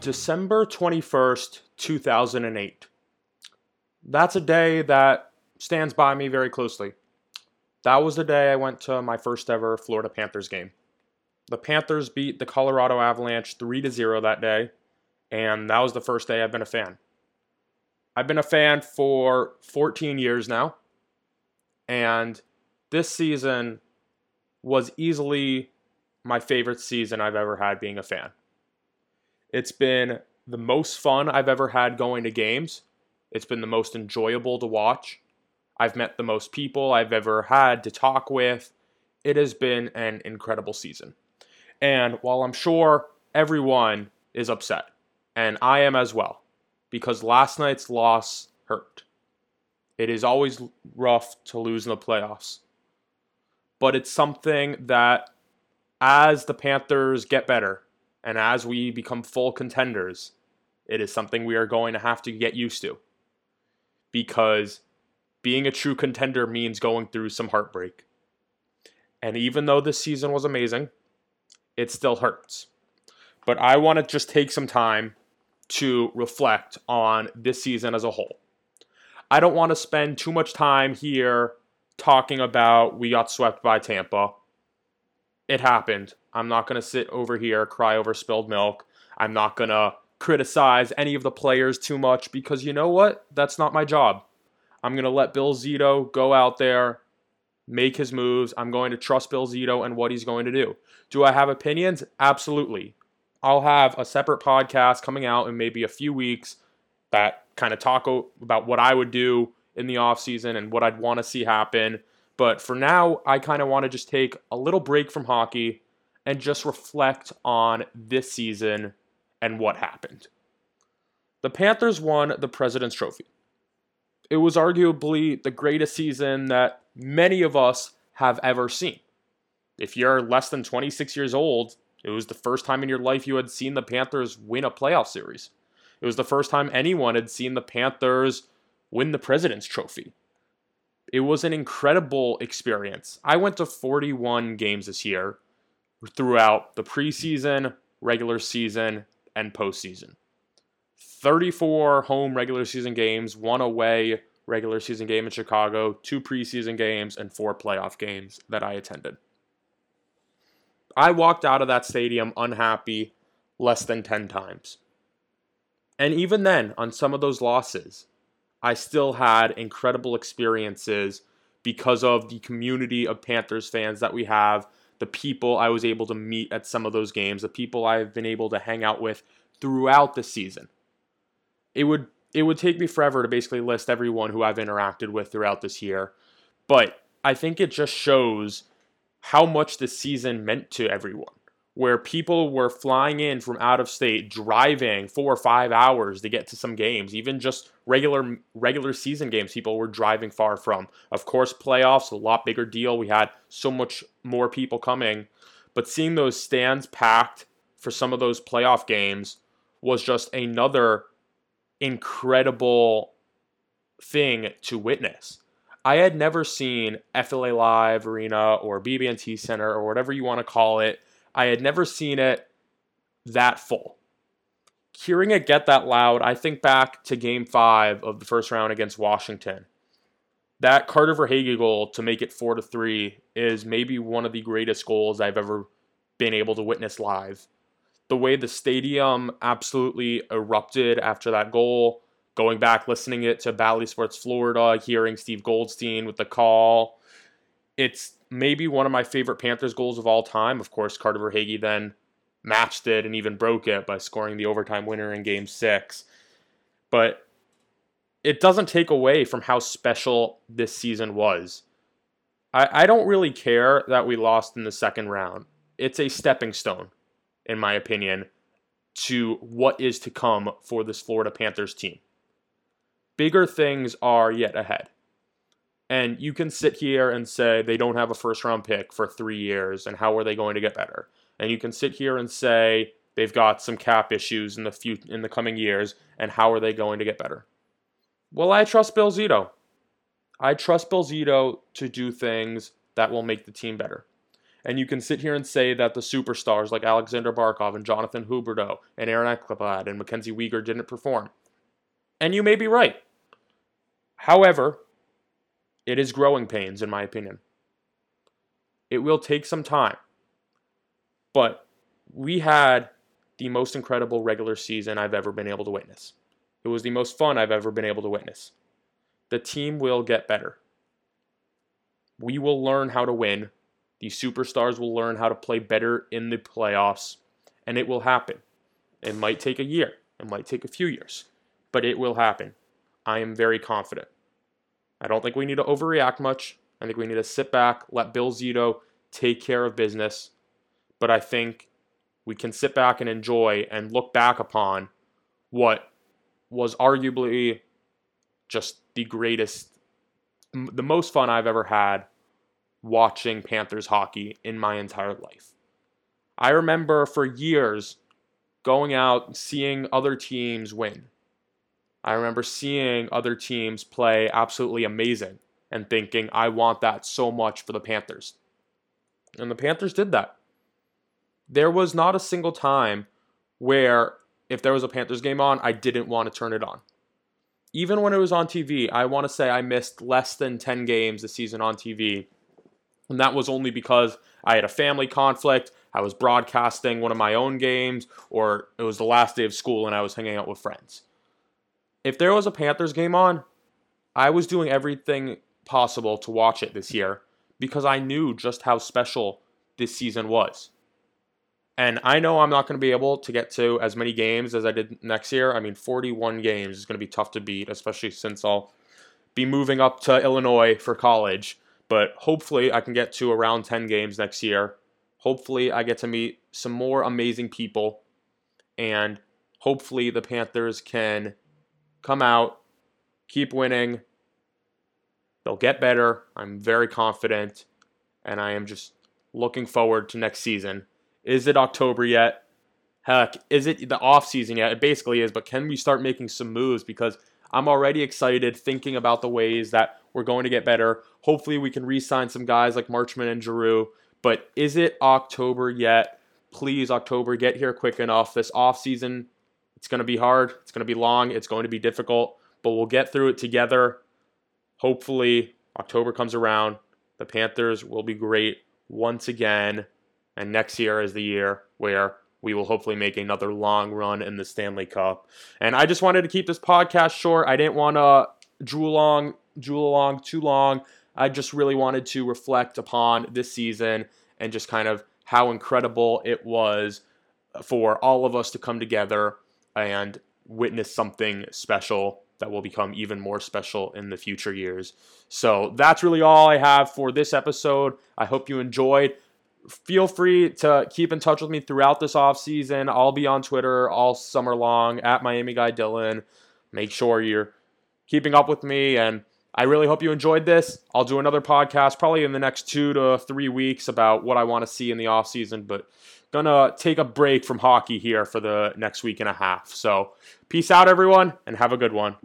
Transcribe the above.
December 21st, 2008. That's a day that stands by me very closely. That was the day I went to my first ever Florida Panthers game. The Panthers beat the Colorado Avalanche 3 to 0 that day, and that was the first day I've been a fan. I've been a fan for 14 years now, and this season was easily my favorite season I've ever had being a fan. It's been the most fun I've ever had going to games. It's been the most enjoyable to watch. I've met the most people I've ever had to talk with. It has been an incredible season. And while I'm sure everyone is upset, and I am as well, because last night's loss hurt. It is always rough to lose in the playoffs. But it's something that as the Panthers get better, and as we become full contenders, it is something we are going to have to get used to. Because being a true contender means going through some heartbreak. And even though this season was amazing, it still hurts. But I want to just take some time to reflect on this season as a whole. I don't want to spend too much time here talking about we got swept by Tampa. It happened. I'm not going to sit over here, cry over spilled milk. I'm not going to criticize any of the players too much because you know what? That's not my job. I'm going to let Bill Zito go out there, make his moves. I'm going to trust Bill Zito and what he's going to do. Do I have opinions? Absolutely. I'll have a separate podcast coming out in maybe a few weeks that kind of talk about what I would do in the off season and what I'd want to see happen. But for now, I kind of want to just take a little break from hockey and just reflect on this season and what happened. The Panthers won the President's Trophy. It was arguably the greatest season that many of us have ever seen. If you're less than 26 years old, it was the first time in your life you had seen the Panthers win a playoff series. It was the first time anyone had seen the Panthers win the President's Trophy. It was an incredible experience. I went to 41 games this year throughout the preseason, regular season, and postseason. 34 home regular season games, one away regular season game in Chicago, two preseason games, and four playoff games that I attended. I walked out of that stadium unhappy less than 10 times. And even then, on some of those losses, I still had incredible experiences because of the community of Panthers fans that we have the people I was able to meet at some of those games, the people I've been able to hang out with throughout the season. It would it would take me forever to basically list everyone who I've interacted with throughout this year, but I think it just shows how much the season meant to everyone where people were flying in from out of state, driving four or five hours to get to some games, even just regular regular season games people were driving far from. Of course, playoffs, a lot bigger deal. We had so much more people coming, but seeing those stands packed for some of those playoff games was just another incredible thing to witness. I had never seen FLA Live Arena or BB&T Center or whatever you want to call it I had never seen it that full. Hearing it get that loud, I think back to game five of the first round against Washington. That Carter Verhaeghe goal to make it four to three is maybe one of the greatest goals I've ever been able to witness live. The way the stadium absolutely erupted after that goal, going back, listening it to Bally Sports Florida, hearing Steve Goldstein with the call, it's maybe one of my favorite Panthers goals of all time. Of course, Carter Verhaeghe then matched it and even broke it by scoring the overtime winner in game six. But it doesn't take away from how special this season was. I, I don't really care that we lost in the second round. It's a stepping stone, in my opinion, to what is to come for this Florida Panthers team. Bigger things are yet ahead. And you can sit here and say they don't have a first round pick for three years, and how are they going to get better? And you can sit here and say they've got some cap issues in the few, in the coming years, and how are they going to get better? Well, I trust Bill Zito. I trust Bill Zito to do things that will make the team better. And you can sit here and say that the superstars like Alexander Barkov and Jonathan Huberdeau and Aaron Ekblad and Mackenzie Weegar didn't perform. And you may be right. However, it is growing pains, in my opinion. It will take some time. But we had the most incredible regular season I've ever been able to witness. It was the most fun I've ever been able to witness. The team will get better. We will learn how to win. The superstars will learn how to play better in the playoffs, and it will happen. It might take a year, it might take a few years, but it will happen. I am very confident. I don't think we need to overreact much. I think we need to sit back, let Bill Zito take care of business. But I think we can sit back and enjoy and look back upon what was arguably just the greatest, the most fun I've ever had watching Panthers hockey in my entire life. I remember for years going out seeing other teams win. I remember seeing other teams play absolutely amazing and thinking, I want that so much for the Panthers. And the Panthers did that. There was not a single time where, if there was a Panthers game on, I didn't want to turn it on. Even when it was on TV, I want to say I missed less than 10 games this season on TV. And that was only because I had a family conflict, I was broadcasting one of my own games, or it was the last day of school and I was hanging out with friends. If there was a Panthers game on, I was doing everything possible to watch it this year because I knew just how special this season was. And I know I'm not going to be able to get to as many games as I did next year. I mean, 41 games is going to be tough to beat, especially since I'll be moving up to Illinois for college. But hopefully, I can get to around 10 games next year. Hopefully, I get to meet some more amazing people. And hopefully, the Panthers can come out, keep winning, They'll get better. I'm very confident, and I am just looking forward to next season. Is it October yet? Heck, is it the off season yet? It basically is, but can we start making some moves because I'm already excited thinking about the ways that we're going to get better. Hopefully we can re-sign some guys like Marchment and Giroux. But is it October yet? Please, October, get here quick enough. This off season, it's going to be hard. It's going to be long. It's going to be difficult, but we'll get through it together hopefully October comes around. The Panthers will be great once again. And next year is the year where we will hopefully make another long run in the Stanley Cup. And I just wanted to keep this podcast short. I didn't want to drool along, drool along too long. I just really wanted to reflect upon this season and just kind of how incredible it was for all of us to come together and witness something special that will become even more special in the future years. So that's really all I have for this episode. I hope you enjoyed. Feel free to keep in touch with me throughout this off season. I'll be on Twitter all summer long at Miami Guy Dylan. Make sure you're keeping up with me and I really hope you enjoyed this. I'll do another podcast probably in the next two to three weeks about what I want to see in the off season, but gonna take a break from hockey here for the next week and a half. So, peace out, everyone, and have a good one.